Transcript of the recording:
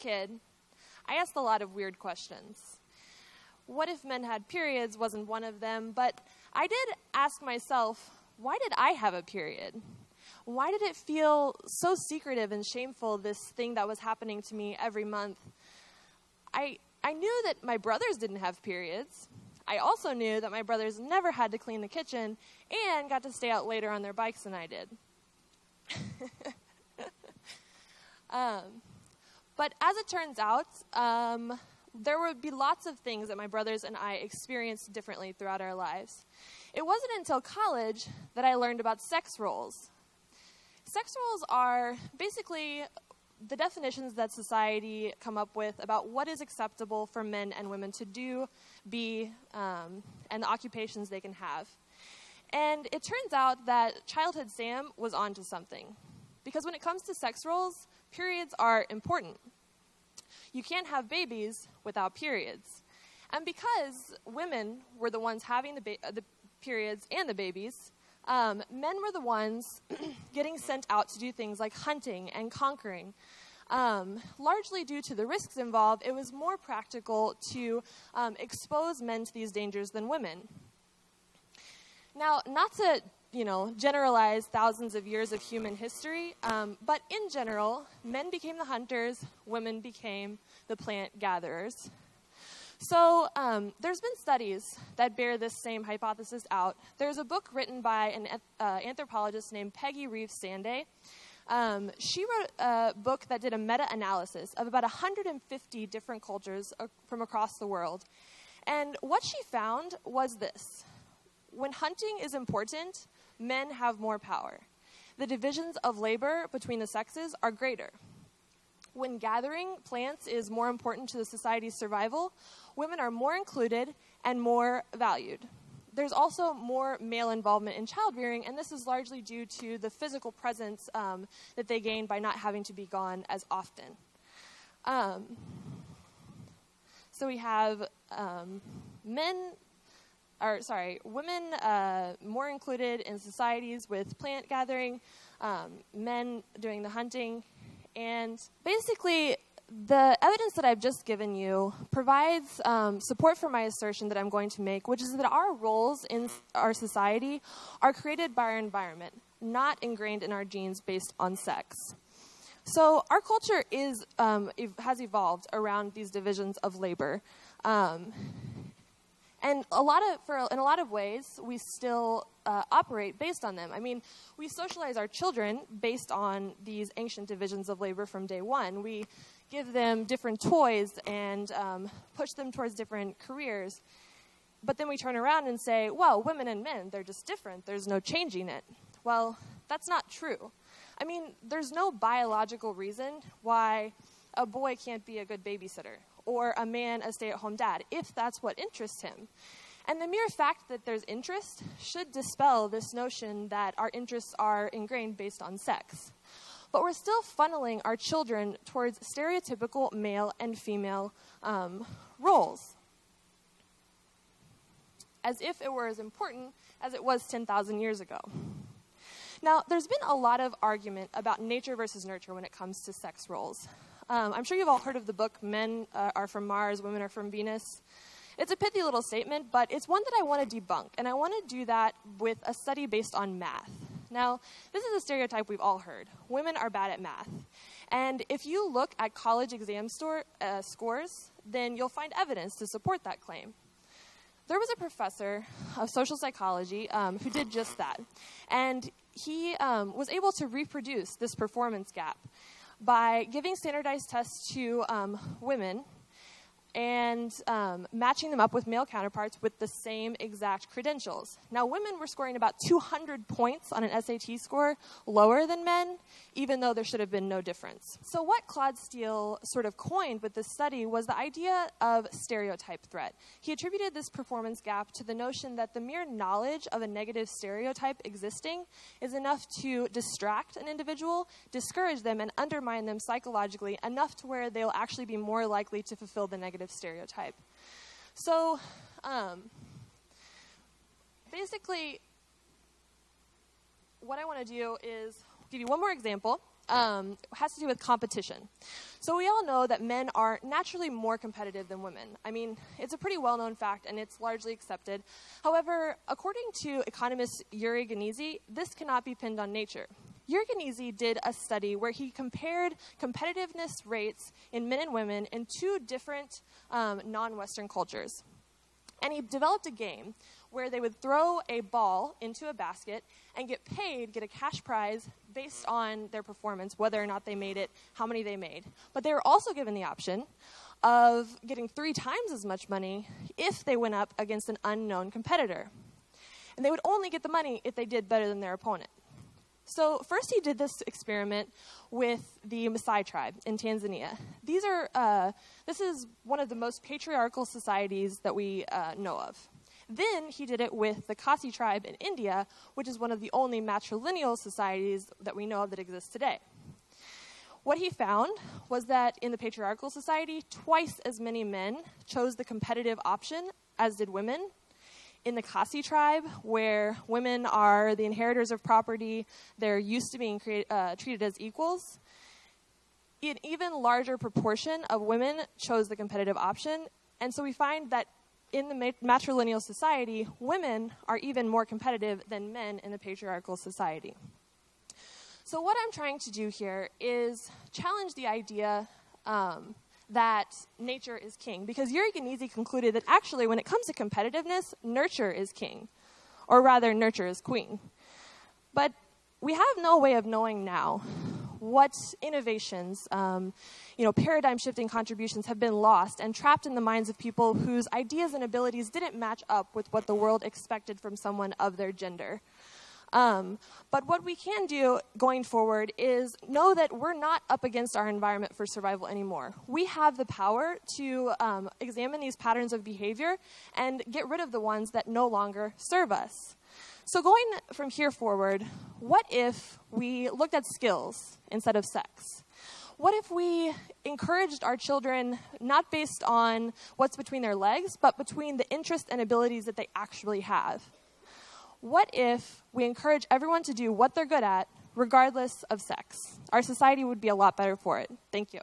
kid, I asked a lot of weird questions. What if men had periods wasn't one of them, but I did ask myself, why did I have a period? Why did it feel so secretive and shameful, this thing that was happening to me every month? I, I knew that my brothers didn't have periods. I also knew that my brothers never had to clean the kitchen and got to stay out later on their bikes than I did. um, but as it turns out, um, there would be lots of things that my brothers and I experienced differently throughout our lives. It wasn't until college that I learned about sex roles. Sex roles are basically the definitions that society come up with about what is acceptable for men and women to do, be, um, and the occupations they can have. And it turns out that childhood Sam was onto something. Because when it comes to sex roles, periods are important. You can't have babies without periods. And because women were the ones having the, ba- the periods and the babies, um, men were the ones getting sent out to do things like hunting and conquering. Um, largely due to the risks involved, it was more practical to um, expose men to these dangers than women. Now, not to you know generalize thousands of years of human history, um, but in general, men became the hunters, women became the plant gatherers. So um, there's been studies that bear this same hypothesis out. There's a book written by an uh, anthropologist named Peggy Reeves Sanday. Um, she wrote a book that did a meta-analysis of about 150 different cultures from across the world. And what she found was this. When hunting is important, men have more power. The divisions of labor between the sexes are greater. When gathering plants is more important to the society's survival, women are more included and more valued. There's also more male involvement in childbearing, and this is largely due to the physical presence um, that they gain by not having to be gone as often. Um, so we have um, men, or sorry, women uh, more included in societies with plant gathering, um, men doing the hunting, and basically, the evidence that I've just given you provides um, support for my assertion that I'm going to make, which is that our roles in our society are created by our environment, not ingrained in our genes based on sex. So our culture is um, has evolved around these divisions of labor, um, and a lot of for in a lot of ways we still uh, operate based on them. I mean, we socialize our children based on these ancient divisions of labor from day one. We give them different toys and um, push them towards different careers. But then we turn around and say, well, women and men, they're just different. There's no changing it. Well, that's not true. I mean, there's no biological reason why a boy can't be a good babysitter or a man a stay at home dad if that's what interests him. And the mere fact that there's interest should dispel this notion that our interests are ingrained based on sex but we're still funneling our children towards stereotypical male and female um, roles as if it were as important as it was 10,000 years ago. Now, there's been a lot of argument about nature versus nurture when it comes to sex roles. Um, I'm sure you've all heard of the book Men uh, Are From Mars, Women Are From Venus. It's a pithy little statement, but it's one that I want to debunk, and I want to do that with a study based on math. Now, this is a stereotype we've all heard. Women are bad at math. And if you look at college exam store, uh, scores, then you'll find evidence to support that claim. There was a professor of social psychology um, who did just that. And he um, was able to reproduce this performance gap by giving standardized tests to um, women and um, matching them up with male counterparts with the same exact credentials. Now, women were scoring about 200 points on an SAT score lower than men, even though there should have been no difference. So, what Claude Steele sort of coined with this study was the idea of stereotype threat. He attributed this performance gap to the notion that the mere knowledge of a negative stereotype existing is enough to distract an individual, discourage them, and undermine them psychologically enough to where they'll actually be more likely to fulfill the negative negative stereotype. So, um, basically, what I want to do is give you one more example um, has to do with competition. So we all know that men are naturally more competitive than women. I mean, it's a pretty well-known fact, and it's largely accepted. However, according to economist Yuri Gneezy, this cannot be pinned on nature. Gneezy did a study where he compared competitiveness rates in men and women in two different um, non-Western cultures. And he developed a game where they would throw a ball into a basket and get paid, get a cash prize based on their performance, whether or not they made it, how many they made. But they were also given the option of getting three times as much money if they went up against an unknown competitor. And they would only get the money if they did better than their opponent. So, first, he did this experiment with the Maasai tribe in Tanzania. These are, uh, this is one of the most patriarchal societies that we uh, know of. Then he did it with the Khasi tribe in India, which is one of the only matrilineal societies that we know of that exists today. What he found was that in the patriarchal society, twice as many men chose the competitive option as did women, in the Khasi tribe, where women are the inheritors of property, they're used to being uh, treated as equals. An even larger proportion of women chose the competitive option, and so we find that in the matrilineal society, women are even more competitive than men in the patriarchal society. So, what I'm trying to do here is challenge the idea um, that nature is king. Because Yuri Gneezy concluded that actually, when it comes to competitiveness, nurture is king, or rather, nurture is queen. But we have no way of knowing now what innovations, um, you know, paradigm shifting contributions have been lost and trapped in the minds of people whose ideas and abilities didn't match up with what the world expected from someone of their gender. Um, but what we can do going forward is know that we're not up against our environment for survival anymore. We have the power to um, examine these patterns of behavior and get rid of the ones that no longer serve us. So, going from here forward, what if we looked at skills instead of sex? What if we encouraged our children not based on what's between their legs, but between the interests and abilities that they actually have? What if we encourage everyone to do what they're good at, regardless of sex? Our society would be a lot better for it. Thank you.